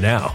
now.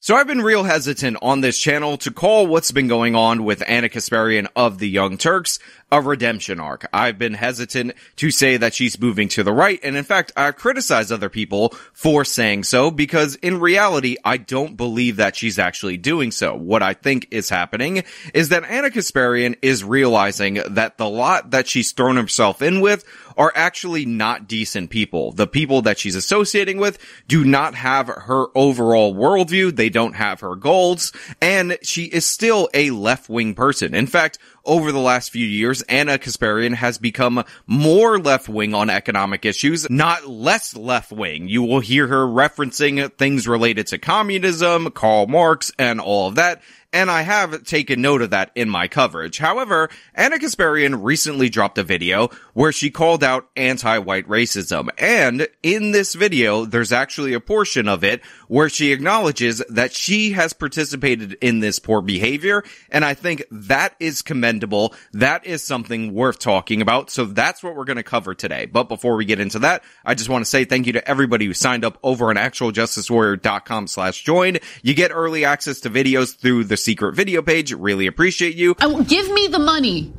So I've been real hesitant on this channel to call what's been going on with Ana Kasparian of the Young Turks a redemption arc. I've been hesitant to say that she's moving to the right, and in fact, I criticize other people for saying so because in reality, I don't believe that she's actually doing so. What I think is happening is that Ana Kasparian is realizing that the lot that she's thrown herself in with are actually not decent people. The people that she's associating with do not have her overall worldview. They don't have her goals. And she is still a left-wing person. In fact, over the last few years, Ana Kasparian has become more left wing on economic issues, not less left wing. You will hear her referencing things related to communism, Karl Marx, and all of that and I have taken note of that in my coverage. However, Ana Kasparian recently dropped a video where she called out anti-white racism, and in this video, there's actually a portion of it where she acknowledges that she has participated in this poor behavior, and I think that is commendable. That is something worth talking about, so that's what we're going to cover today. But before we get into that, I just want to say thank you to everybody who signed up over on actualjusticewarrior.com slash join. You get early access to videos through the secret video page. Really appreciate you. Oh, give me the money.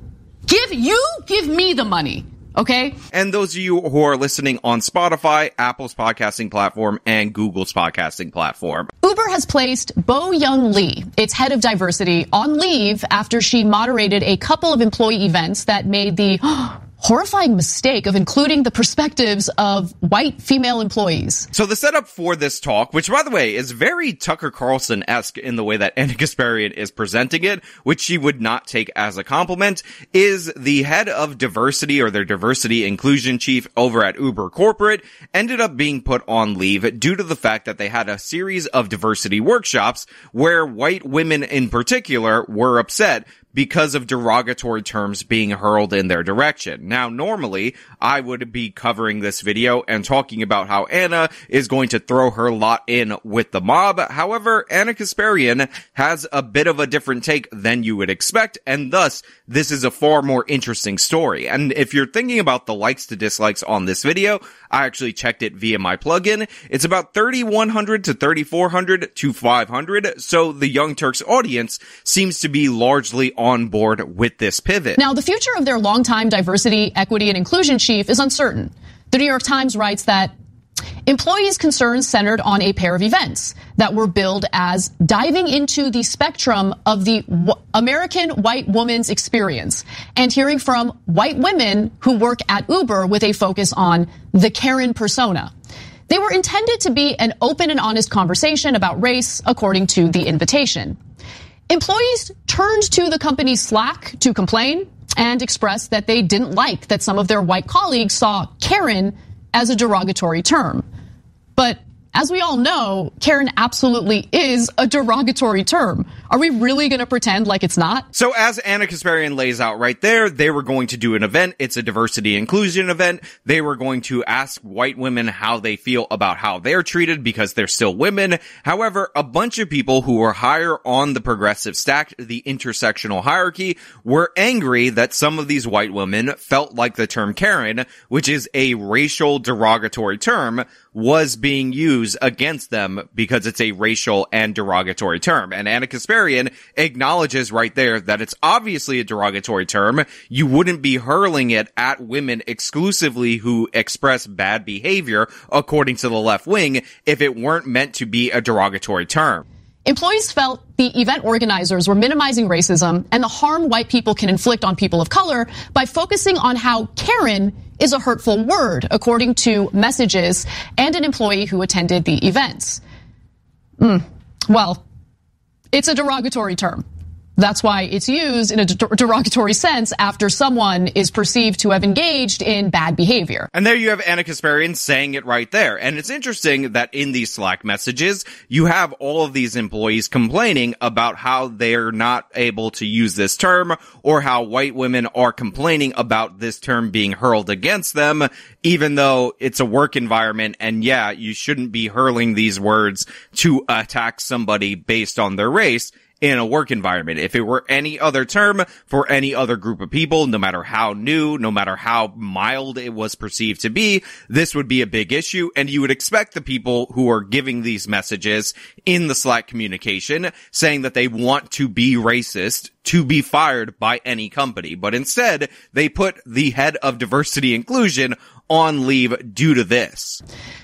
Give you give me the money. Okay. And those of you who are listening on Spotify, Apple's podcasting platform, and Google's podcasting platform. Uber has placed Bo Young Lee, its head of diversity, on leave after she moderated a couple of employee events that made the horrifying mistake of including the perspectives of white female employees. So the setup for this talk, which by the way is very Tucker Carlson-esque in the way that Ana Kasparian is presenting it, which she would not take as a compliment, is the head of diversity or their diversity inclusion chief over at Uber Corporate ended up being put on leave due to the fact that they had a series of diversity workshops where white women in particular were upset because of derogatory terms being hurled in their direction. Now, normally, I would be covering this video and talking about how Ana is going to throw her lot in with the mob. However, Ana Kasparian has a bit of a different take than you would expect, and thus, this is a far more interesting story. And if you're thinking about the likes to dislikes on this video, I actually checked it via my plugin. It's about 3100 to 3400 to 500. So the Young Turks audience seems to be largely on board with this pivot. Now, the future of their longtime diversity, equity, and inclusion chief is uncertain. The New York Times writes that Employees' concerns centered on a pair of events that were billed as diving into the spectrum of the American white woman's experience and hearing from white women who work at Uber with a focus on the Karen persona. They were intended to be an open and honest conversation about race, according to the invitation. Employees turned to the company's Slack to complain and express that they didn't like that some of their white colleagues saw Karen as a derogatory term. But as we all know, Karen absolutely is a derogatory term. Are we really going to pretend like it's not? So as Ana Kasparian lays out right there, they were going to do an event. It's a diversity inclusion event. They were going to ask white women how they feel about how they're treated because they're still women. However, a bunch of people who were higher on the progressive stack, the intersectional hierarchy, were angry that some of these white women felt like the term Karen, which is a racial derogatory term, was being used against them because it's a racial and derogatory term. And Ana Kasparian acknowledges right there that it's obviously a derogatory term. You wouldn't be hurling it at women exclusively who express bad behavior, according to the left wing, if it weren't meant to be a derogatory term. Employees felt the event organizers were minimizing racism and the harm white people can inflict on people of color by focusing on how Karen is a hurtful word, according to messages and an employee who attended the events. Mm. Well, it's a derogatory term. That's why it's used in a derogatory sense after someone is perceived to have engaged in bad behavior. And there you have Ana Kasparian saying it right there. And it's interesting that in these Slack messages, you have all of these employees complaining about how they're not able to use this term or how white women are complaining about this term being hurled against them, even though it's a work environment. And yeah, you shouldn't be hurling these words to attack somebody based on their race in a work environment. If it were any other term for any other group of people, no matter how new, no matter how mild it was perceived to be, this would be a big issue. And you would expect the people who are giving these messages in the Slack communication saying that they want to be racist to be fired by any company. But instead, they put the head of diversity inclusion on leave due to this.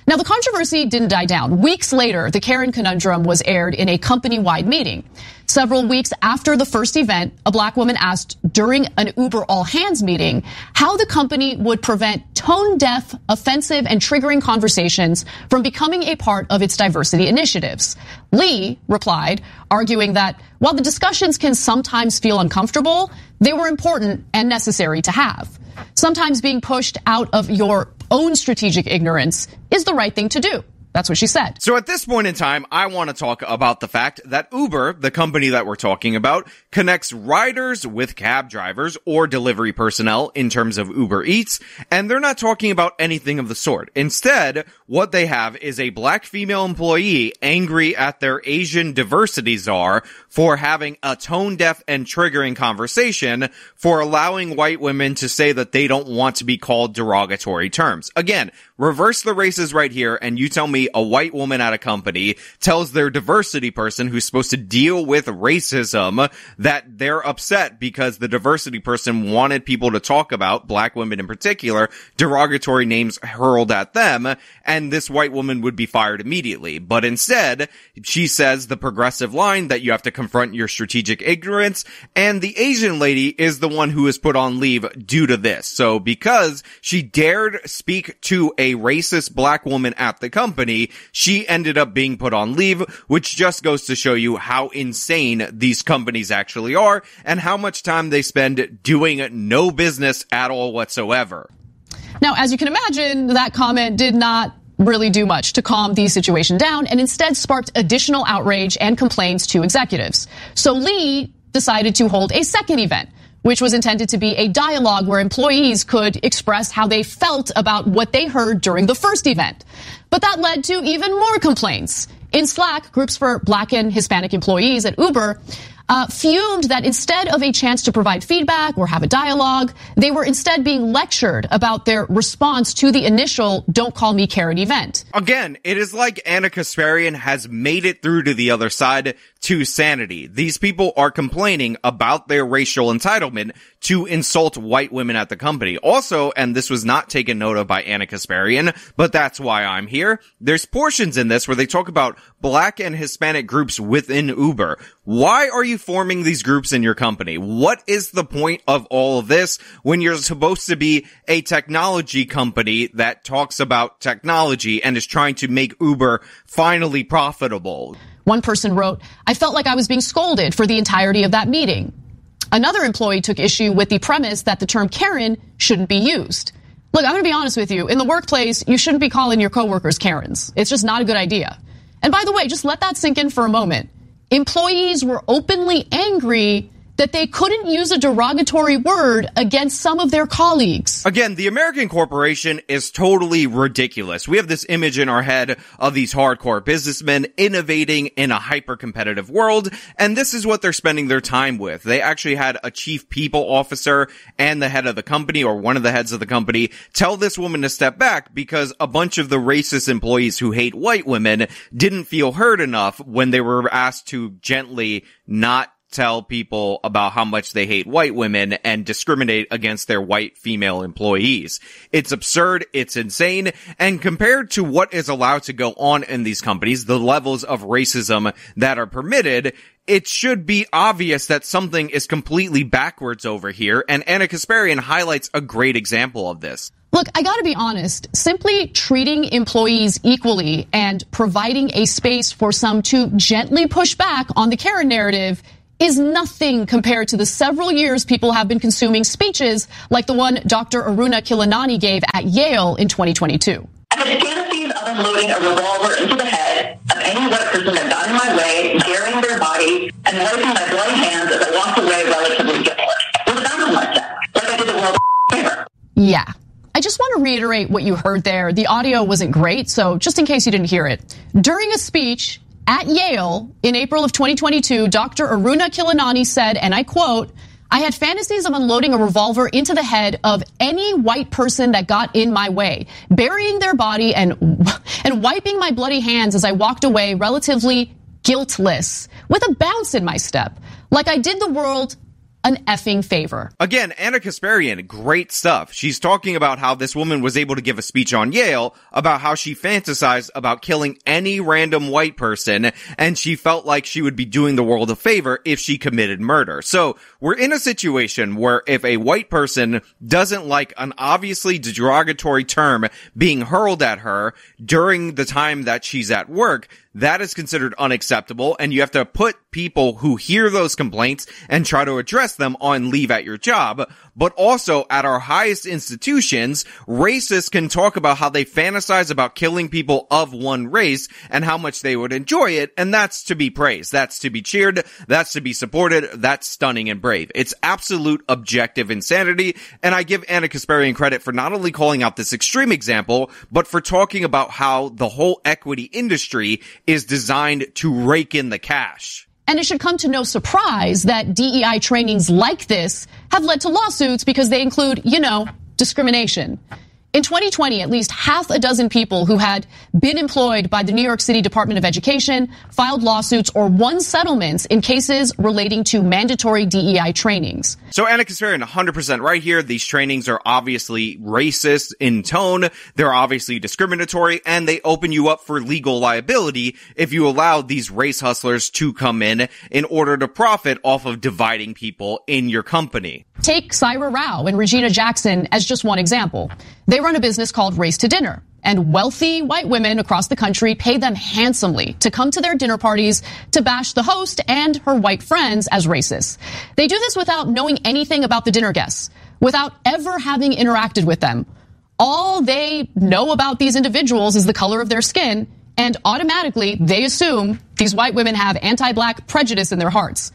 Now, the controversy didn't die down. Weeks later, the Karen conundrum was aired in a company wide meeting. Several weeks after the first event, a black woman asked during an Uber all hands meeting how the company would prevent tone deaf, offensive, and triggering conversations from becoming a part of its diversity initiatives. Lee replied, arguing that while the discussions can sometimes feel uncomfortable, they were important and necessary to have. Sometimes being pushed out of your own strategic ignorance is the right thing to do. That's what she said. So at this point in time, I want to talk about the fact that Uber, the company that we're talking about, connects riders with cab drivers or delivery personnel in terms of Uber Eats, and they're not talking about anything of the sort. Instead, what they have is a black female employee angry at their Asian diversity czar for having a tone deaf and triggering conversation for allowing white women to say that they don't want to be called derogatory terms. Again, reverse the races right here and you tell me a white woman at a company tells their diversity person who's supposed to deal with racism that they're upset because the diversity person wanted people to talk about, black women in particular, derogatory names hurled at them, and this white woman would be fired immediately. But instead, she says the progressive line that you have to confront your strategic ignorance, and the Asian lady is the one who is put on leave due to this. So because she dared speak to a racist black woman at the company, she ended up being put on leave, which just goes to show you how insane these companies actually are and how much time they spend doing no business at all whatsoever. Now, as you can imagine, that comment did not really do much to calm the situation down and instead sparked additional outrage and complaints to executives. So Lee decided to hold a second event which was intended to be a dialogue where employees could express how they felt about what they heard during the first event. But that led to even more complaints. In Slack, groups for black and Hispanic employees at Uber uh, fumed that instead of a chance to provide feedback or have a dialogue, they were instead being lectured about their response to the initial Don't Call Me Karen event. Again, it is like Ana Kasparian has made it through to the other side to sanity. These people are complaining about their racial entitlement to insult white women at the company. Also, and this was not taken note of by Ana Kasparian, but that's why I'm here. There's portions in this where they talk about black and Hispanic groups within Uber. Why are you forming these groups in your company? What is the point of all of this when you're supposed to be a technology company that talks about technology and is trying to make Uber finally profitable? One person wrote, I felt like I was being scolded for the entirety of that meeting. Another employee took issue with the premise that the term Karen shouldn't be used. Look, I'm going to be honest with you. In the workplace, you shouldn't be calling your coworkers Karens. It's just not a good idea. And by the way, just let that sink in for a moment. Employees were openly angry that they couldn't use a derogatory word against some of their colleagues. Again, the American corporation is totally ridiculous. We have this image in our head of these hardcore businessmen innovating in a hyper competitive world, and this is what they're spending their time with. They actually had a chief people officer and the head of the company or one of the heads of the company tell this woman to step back because a bunch of the racist employees who hate white women didn't feel heard enough when they were asked to gently not tell people about how much they hate white women and discriminate against their white female employees. It's absurd. It's insane. And compared to what is allowed to go on in these companies, the levels of racism that are permitted, it should be obvious that something is completely backwards over here. And Ana Kasparian highlights a great example of this. Look, I gotta be honest, simply treating employees equally and providing a space for some to gently push back on the Karen narrative is nothing compared to the several years people have been consuming speeches like the one Dr. Aruna Khilanani gave at Yale in 2022. I had fantasies of unloading a revolver into the head of any white person that got in my way, daring their body, and wiping my bloody hands as I walked away relatively guiltless. What sounded like that? Like I did the world favor. Yeah. I just want to reiterate what you heard there. The audio wasn't great, so just in case you didn't hear it. During a speech at Yale in April of 2022, Dr. Aruna Khilanani said, and I quote, I had fantasies of unloading a revolver into the head of any white person that got in my way, burying their body and, and wiping my bloody hands as I walked away relatively guiltless with a bounce in my step, like I did the world an effing favor. Again, Ana Kasparian, great stuff. She's talking about how this woman was able to give a speech on Yale about how she fantasized about killing any random white person and she felt like she would be doing the world a favor if she committed murder. So we're in a situation where if a white person doesn't like an obviously derogatory term being hurled at her during the time that she's at work, that is considered unacceptable and you have to put people who hear those complaints and try to address them on leave at your job. But also at our highest institutions, racists can talk about how they fantasize about killing people of one race and how much they would enjoy it. And that's to be praised. That's to be cheered. That's to be supported. That's stunning and brave. It's absolute objective insanity. And I give Ana Kasparian credit for not only calling out this extreme example, but for talking about how the whole equity industry is designed to rake in the cash. And it should come to no surprise that DEI trainings like this have led to lawsuits because they include, you know, discrimination. In 2020, at least half a dozen people who had been employed by the New York City Department of Education filed lawsuits or won settlements in cases relating to mandatory DEI trainings. So Ana Kasparian, 100% right here. These trainings are obviously racist in tone. They're obviously discriminatory and they open you up for legal liability if you allow these race hustlers to come in in order to profit off of dividing people in your company. Take Saira Rao and Regina Jackson as just one example. They run a business called Race to Dinner and wealthy white women across the country pay them handsomely to come to their dinner parties to bash the host and her white friends as racist. They do this without knowing anything about the dinner guests, without ever having interacted with them. All they know about these individuals is the color of their skin, and automatically they assume these white women have anti-black prejudice in their hearts.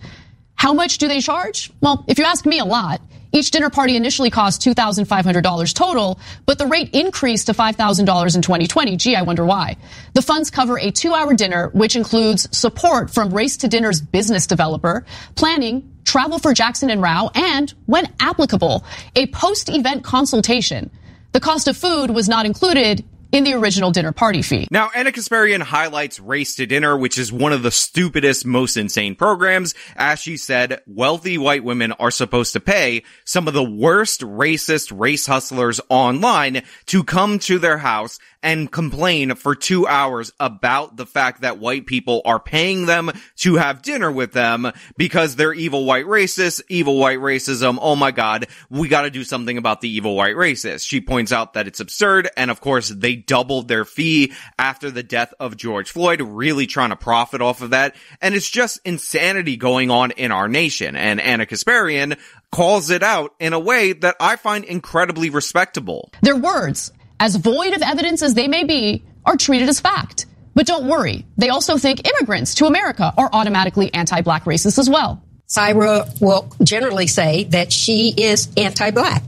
How much do they charge? Well, if you ask me a lot. Each dinner party initially cost $2,500 total, but the rate increased to $5,000 in 2020. Gee, I wonder why. The funds cover a two hour dinner, which includes support from Race to Dinner's business developer, planning, travel for Jackson and Rao, and, when applicable, a post event consultation. The cost of food was not included in the original dinner party fee. Now, Ana Kasparian highlights Race to Dinner, which is one of the stupidest, most insane programs. As she said, wealthy white women are supposed to pay some of the worst racist race hustlers online to come to their house and complain for two hours about the fact that white people are paying them to have dinner with them because they're evil white racists, evil white racism. Oh my God, we gotta do something about the evil white racists. She points out that it's absurd. And of course, they doubled their fee after the death of George Floyd, really trying to profit off of that. And it's just insanity going on in our nation. And Ana Kasparian calls it out in a way that I find incredibly respectable. Their words, as void of evidence as they may be, are treated as fact. But don't worry, they also think immigrants to America are automatically anti-black racists as well. Saira will generally say that she is anti-black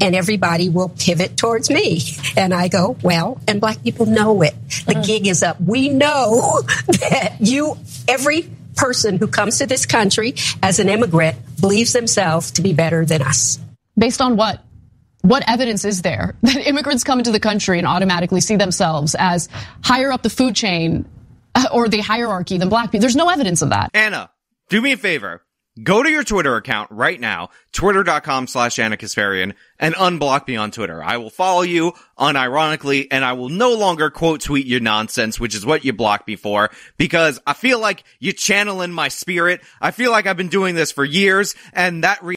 and everybody will pivot towards me. And I go, well, and black people know it. The gig is up. We know that you, every person who comes to this country as an immigrant believes themselves to be better than us. Based on what? What evidence is there that immigrants come into the country and automatically see themselves as higher up the food chain uh, or the hierarchy than black people? There's no evidence of that. Ana, do me a favor. Go to your Twitter account right now, twitter.com slash Ana Kasparian, and unblock me on Twitter. I will follow you unironically, and I will no longer quote tweet your nonsense, which is what you blocked me for, because I feel like you're channeling my spirit. I feel like I've been doing this for years, and that re-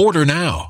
Order now.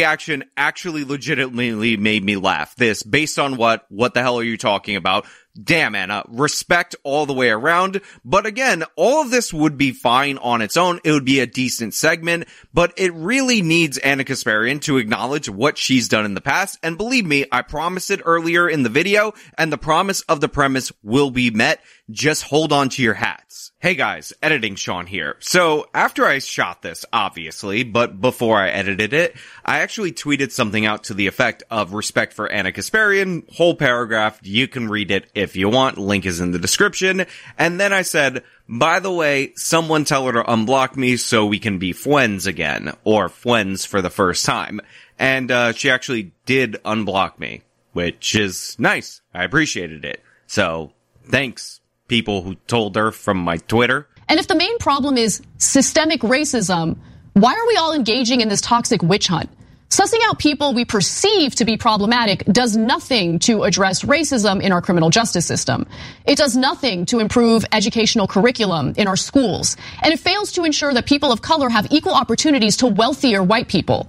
reaction actually legitimately made me laugh. This, based on what, what the hell are you talking about? Damn, Ana, respect all the way around. But again, all of this would be fine on its own. It would be a decent segment, but it really needs Ana Kasparian to acknowledge what she's done in the past. And believe me, I promised it earlier in the video and the promise of the premise will be met. Just hold on to your hats. Hey guys, editing Sean here. So after I shot this, obviously, but before I edited it, I actually tweeted something out to the effect of respect for Ana Kasparian, whole paragraph. You can read it if you want. Link is in the description. And then I said, by the way, someone tell her to unblock me so we can be friends again, or friends for the first time. And, uh, she actually did unblock me, which is nice. I appreciated it. So, thanks, people who told her from my Twitter. And if the main problem is systemic racism, why are we all engaging in this toxic witch hunt? Sussing out people we perceive to be problematic does nothing to address racism in our criminal justice system. It does nothing to improve educational curriculum in our schools. And it fails to ensure that people of color have equal opportunities to wealthier white people.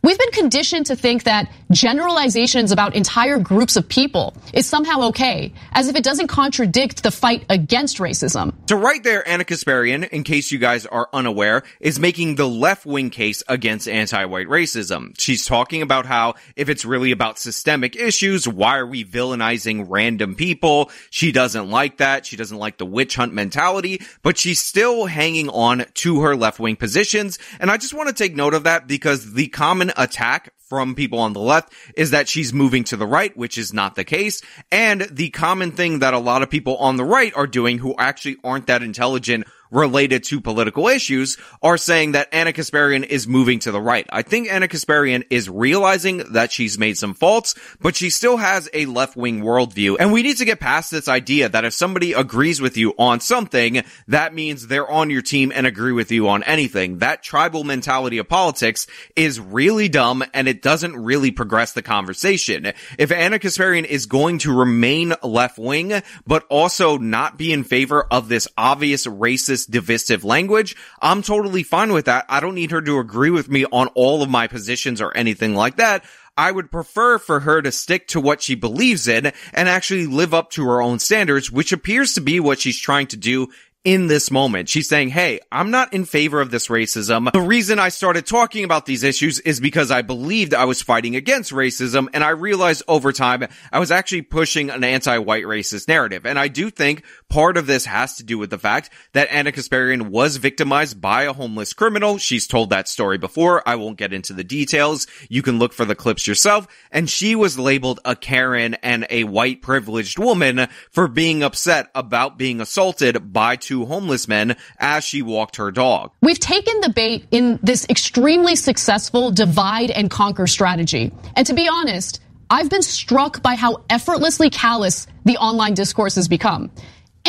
We've been conditioned to think that generalizations about entire groups of people is somehow okay, as if it doesn't contradict the fight against racism. So right there, Ana Kasparian, in case you guys are unaware, is making the left-wing case against anti-white racism. She's talking about how if it's really about systemic issues, why are we villainizing random people? She doesn't like that. She doesn't like the witch hunt mentality, but she's still hanging on to her left-wing positions. And I just want to take note of that because the common attack from people on the left is that she's moving to the right, which is not the case. And the common thing that a lot of people on the right are doing who actually aren't that intelligent related to political issues are saying that Ana Kasparian is moving to the right. I think Ana Kasparian is realizing that she's made some faults, but she still has a left-wing worldview. And we need to get past this idea that if somebody agrees with you on something, that means they're on your team and agree with you on anything. That tribal mentality of politics is really dumb and it doesn't really progress the conversation. If Ana Kasparian is going to remain left-wing, but also not be in favor of this obvious racist divisive language, I'm totally fine with that. I don't need her to agree with me on all of my positions or anything like that. I would prefer for her to stick to what she believes in and actually live up to her own standards, which appears to be what she's trying to do in this moment. She's saying, Hey, I'm not in favor of this racism. The reason I started talking about these issues is because I believed I was fighting against racism. And I realized over time I was actually pushing an anti-white racist narrative. And I do think part of this has to do with the fact that Ana Kasparian was victimized by a homeless criminal. She's told that story before. I won't get into the details. You can look for the clips yourself. And she was labeled a Karen and a white privileged woman for being upset about being assaulted by two homeless men as she walked her dog. We've taken the bait in this extremely successful divide and conquer strategy. And to be honest, I've been struck by how effortlessly callous the online discourse has become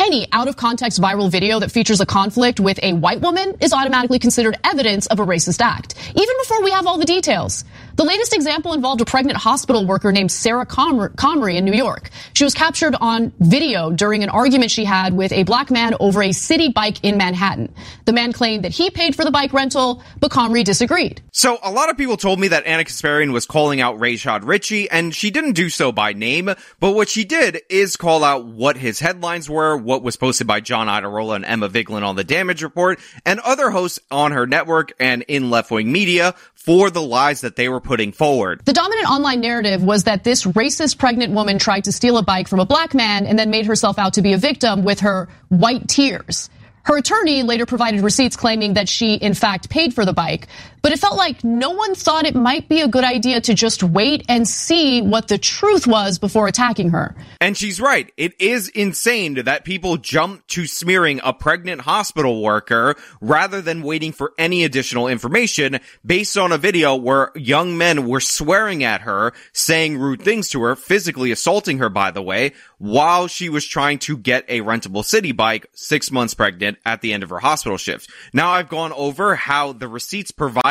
any out of context viral video that features a conflict with a white woman is automatically considered evidence of a racist act, even before we have all the details. The latest example involved a pregnant hospital worker named Sarah Comrie in New York. She was captured on video during an argument she had with a black man over a city bike in Manhattan. The man claimed that he paid for the bike rental, but Comrie disagreed. So a lot of people told me that Ana Kasparian was calling out Rashad Richey, and she didn't do so by name, but what she did is call out what his headlines were, what was posted by John Iadarola and Emma Vigeland on the Damage Report, and other hosts on her network and in left-wing media for the lies that they were putting forward. The dominant online narrative was that this racist pregnant woman tried to steal a bike from a black man and then made herself out to be a victim with her white tears. Her attorney later provided receipts claiming that she, in fact, paid for the bike, but it felt like no one thought it might be a good idea to just wait and see what the truth was before attacking her. And she's right. It is insane that people jump to smearing a pregnant hospital worker rather than waiting for any additional information based on a video where young men were swearing at her, saying rude things to her, physically assaulting her, by the way, while she was trying to get a rentable city bike six months pregnant at the end of her hospital shift. Now I've gone over how the receipts provided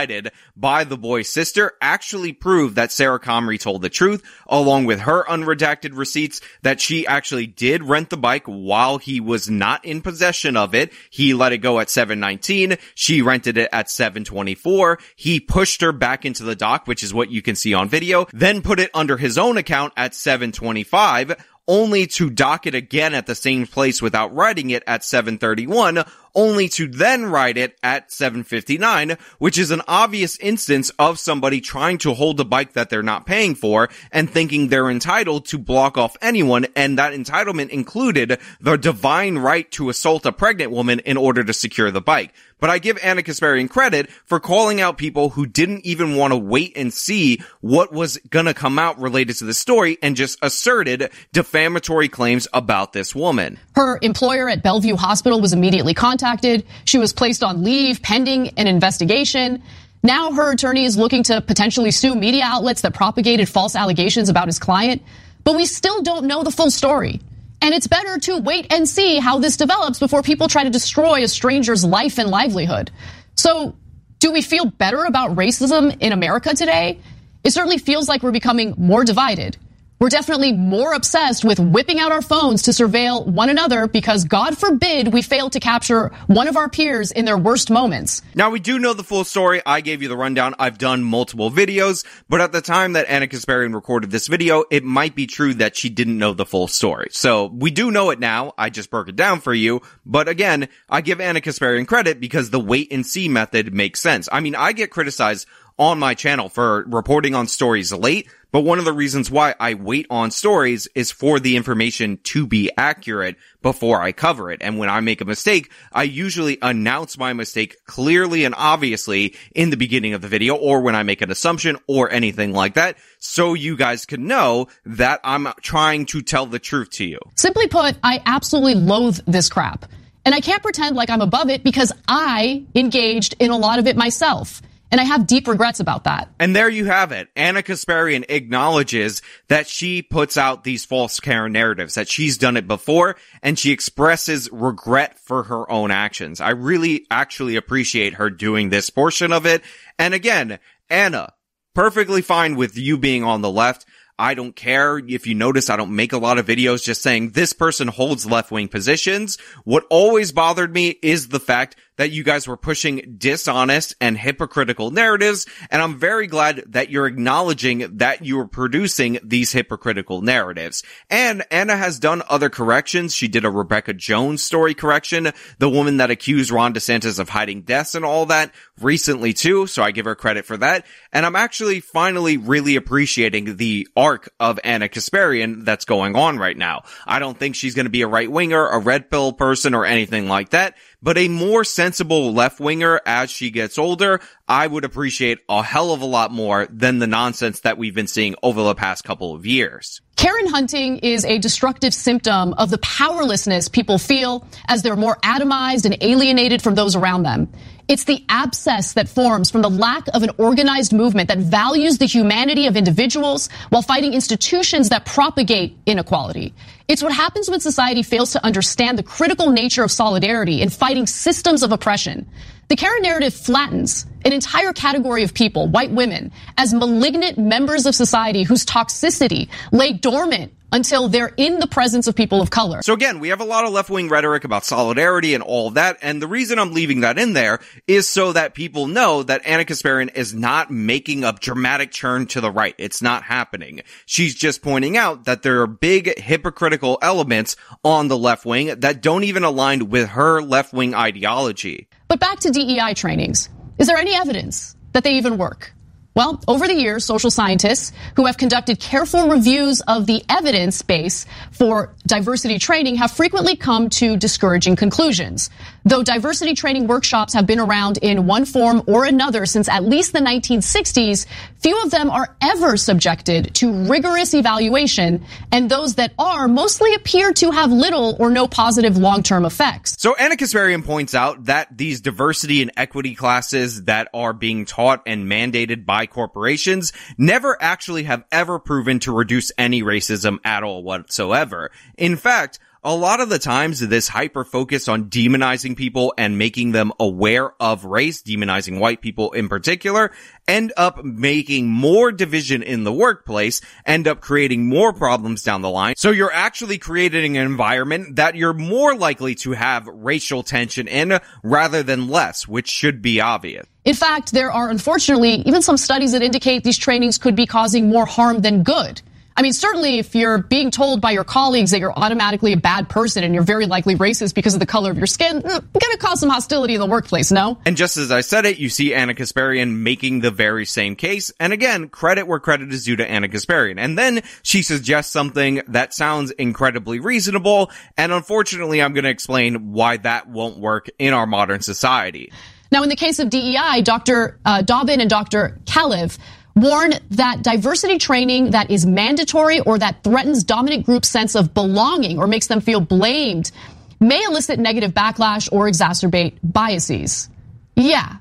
by the boy's sister actually prove that Sarah Comrie told the truth, along with her unredacted receipts that she actually did rent the bike while he was not in possession of it. He let it go at 719. She rented it at 724. He pushed her back into the dock, which is what you can see on video, then put it under his own account at 725 only to dock it again at the same place without writing it at 731, only to then write it at 759, which is an obvious instance of somebody trying to hold a bike that they're not paying for and thinking they're entitled to block off anyone. And that entitlement included the divine right to assault a pregnant woman in order to secure the bike. But I give Ana Kasparian credit for calling out people who didn't even want to wait and see what was gonna come out related to the story and just asserted defamatory claims about this woman. Her employer at Bellevue Hospital was immediately contacted. She was placed on leave pending an investigation. Now her attorney is looking to potentially sue media outlets that propagated false allegations about his client. But we still don't know the full story. And it's better to wait and see how this develops before people try to destroy a stranger's life and livelihood. So, do we feel better about racism in America today? It certainly feels like we're becoming more divided. We're definitely more obsessed with whipping out our phones to surveil one another because God forbid we fail to capture one of our peers in their worst moments. Now we do know the full story. I gave you the rundown. I've done multiple videos, but at the time that Ana Kasparian recorded this video, it might be true that she didn't know the full story. So we do know it now. I just broke it down for you. But again, I give Ana Kasparian credit because the wait and see method makes sense. I mean, I get criticized on my channel for reporting on stories late. But one of the reasons why I wait on stories is for the information to be accurate before I cover it. And when I make a mistake, I usually announce my mistake clearly and obviously in the beginning of the video or when I make an assumption or anything like that. So you guys can know that I'm trying to tell the truth to you. Simply put, I absolutely loathe this crap. And I can't pretend like I'm above it because I engaged in a lot of it myself. And I have deep regrets about that. And there you have it. Ana Kasparian acknowledges that she puts out these false Karen narratives, that she's done it before, and she expresses regret for her own actions. I really actually appreciate her doing this portion of it. And again, Ana, perfectly fine with you being on the left. I don't care. If you notice, I don't make a lot of videos just saying this person holds left wing positions. What always bothered me is the fact that you guys were pushing dishonest and hypocritical narratives. And I'm very glad that you're acknowledging that you are producing these hypocritical narratives. And Ana has done other corrections. She did a Rebekah Jones story correction, the woman that accused Ron DeSantis of hiding deaths and all that recently too. So I give her credit for that. And I'm actually finally really appreciating the arc of Ana Kasparian that's going on right now. I don't think she's going to be a right winger, a red pill person or anything like that but a more sensible left winger as she gets older, I would appreciate a hell of a lot more than the nonsense that we've been seeing over the past couple of years. Karen hunting is a destructive symptom of the powerlessness people feel as they're more atomized and alienated from those around them. It's the abscess that forms from the lack of an organized movement that values the humanity of individuals while fighting institutions that propagate inequality. It's what happens when society fails to understand the critical nature of solidarity in fighting systems of oppression. The Karen narrative flattens an entire category of people, white women, as malignant members of society whose toxicity lay dormant until they're in the presence of people of color. So again, we have a lot of left wing rhetoric about solidarity and all that. And the reason I'm leaving that in there is so that people know that Ana Kasparian is not making a dramatic turn to the right. It's not happening. She's just pointing out that there are big hypocritical elements on the left wing that don't even align with her left wing ideology. But back to DEI trainings. Is there any evidence that they even work? Well, over the years, social scientists who have conducted careful reviews of the evidence base for diversity training have frequently come to discouraging conclusions. Though diversity training workshops have been around in one form or another since at least the 1960s, few of them are ever subjected to rigorous evaluation, and those that are mostly appear to have little or no positive long-term effects. So Ana Kasparian points out that these diversity and equity classes that are being taught and mandated by corporations never actually have ever proven to reduce any racism at all whatsoever. In fact, a lot of the times this hyper focus on demonizing people and making them aware of race, demonizing white people in particular, end up making more division in the workplace, end up creating more problems down the line. So you're actually creating an environment that you're more likely to have racial tension in rather than less, which should be obvious. In fact, there are unfortunately even some studies that indicate these trainings could be causing more harm than good. I mean, certainly if you're being told by your colleagues that you're automatically a bad person and you're very likely racist because of the color of your skin, mm, going to cause some hostility in the workplace, no? And just as I said it, you see Ana Kasparian making the very same case. And again, credit where credit is due to Ana Kasparian. And then she suggests something that sounds incredibly reasonable. And unfortunately, I'm going to explain why that won't work in our modern society. Now, in the case of DEI, Dr. Uh, Dobbin and Dr. Kalev warn that diversity training that is mandatory or that threatens dominant group sense of belonging or makes them feel blamed may elicit negative backlash or exacerbate biases. Yeah.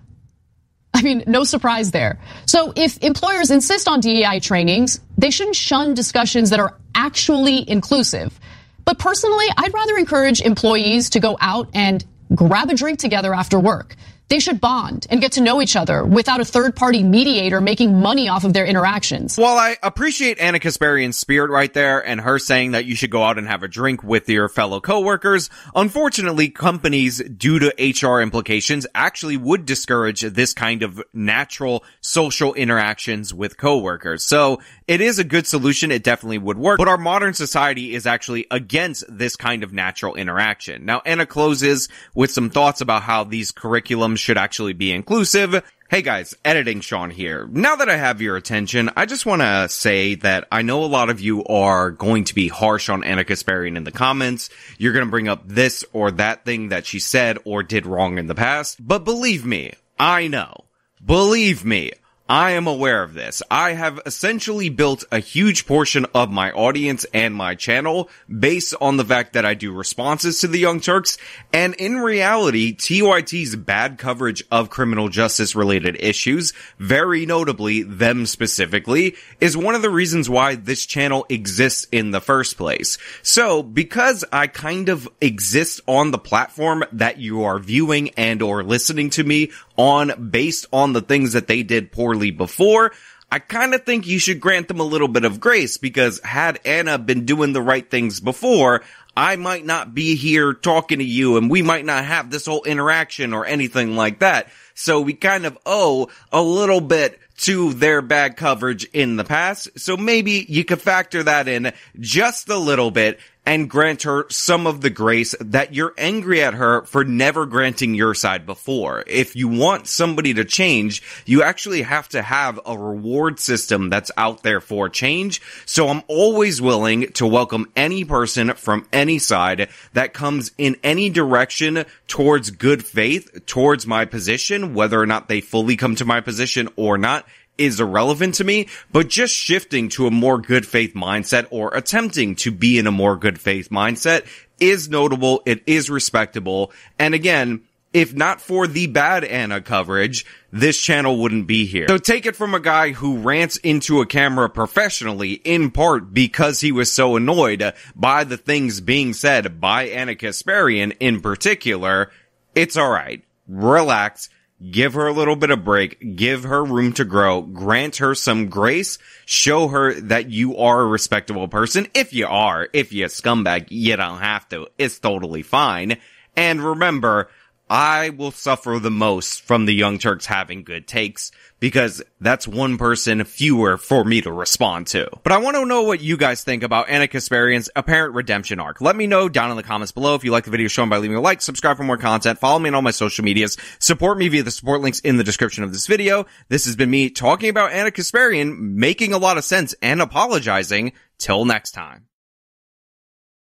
I mean, no surprise there. So if employers insist on DEI trainings, they shouldn't shun discussions that are actually inclusive. But personally, I'd rather encourage employees to go out and grab a drink together after work. They should bond and get to know each other without a third party mediator making money off of their interactions. Well, I appreciate Ana Kasparian's spirit right there and her saying that you should go out and have a drink with your fellow coworkers. Unfortunately, companies, due to HR implications, actually would discourage this kind of natural social interactions with coworkers. So it is a good solution. It definitely would work, but our modern society is actually against this kind of natural interaction. Now, Ana closes with some thoughts about how these curriculums should actually be inclusive. Hey guys, editing Sean here. Now that I have your attention, I just want to say that I know a lot of you are going to be harsh on Ana Kasparian in the comments. You're going to bring up this or that thing that she said or did wrong in the past. But believe me, I know. Believe me, I am aware of this. I have essentially built a huge portion of my audience and my channel based on the fact that I do responses to the Young Turks. And in reality, TYT's bad coverage of criminal justice related issues, very notably them specifically, is one of the reasons why this channel exists in the first place. So because I kind of exist on the platform that you are viewing and or listening to me on based on the things that they did poorly before, I kind of think you should grant them a little bit of grace because had Ana been doing the right things before, I might not be here talking to you and we might not have this whole interaction or anything like that. So we kind of owe a little bit to their bad coverage in the past. So maybe you could factor that in just a little bit and grant her some of the grace that you're angry at her for never granting your side before. If you want somebody to change, you actually have to have a reward system that's out there for change. So I'm always willing to welcome any person from any side that comes in any direction towards good faith, towards my position, whether or not they fully come to my position or not is irrelevant to me, but just shifting to a more good faith mindset or attempting to be in a more good faith mindset is notable. It is respectable. And again, if not for the bad Ana coverage, this channel wouldn't be here. So take it from a guy who rants into a camera professionally, in part because he was so annoyed by the things being said by Ana Kasparian in particular. It's alright. Relax give her a little bit of break, give her room to grow, grant her some grace, show her that you are a respectable person. If you are, if you're a scumbag, you don't have to. It's totally fine. And remember, I will suffer the most from the Young Turks having good takes because that's one person fewer for me to respond to. But I want to know what you guys think about Ana Kasparian's apparent redemption arc. Let me know down in the comments below. If you like the video, shown by leaving a like, subscribe for more content, follow me on all my social medias, support me via the support links in the description of this video. This has been me talking about Ana Kasparian, making a lot of sense and apologizing. Till next time.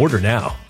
Order now.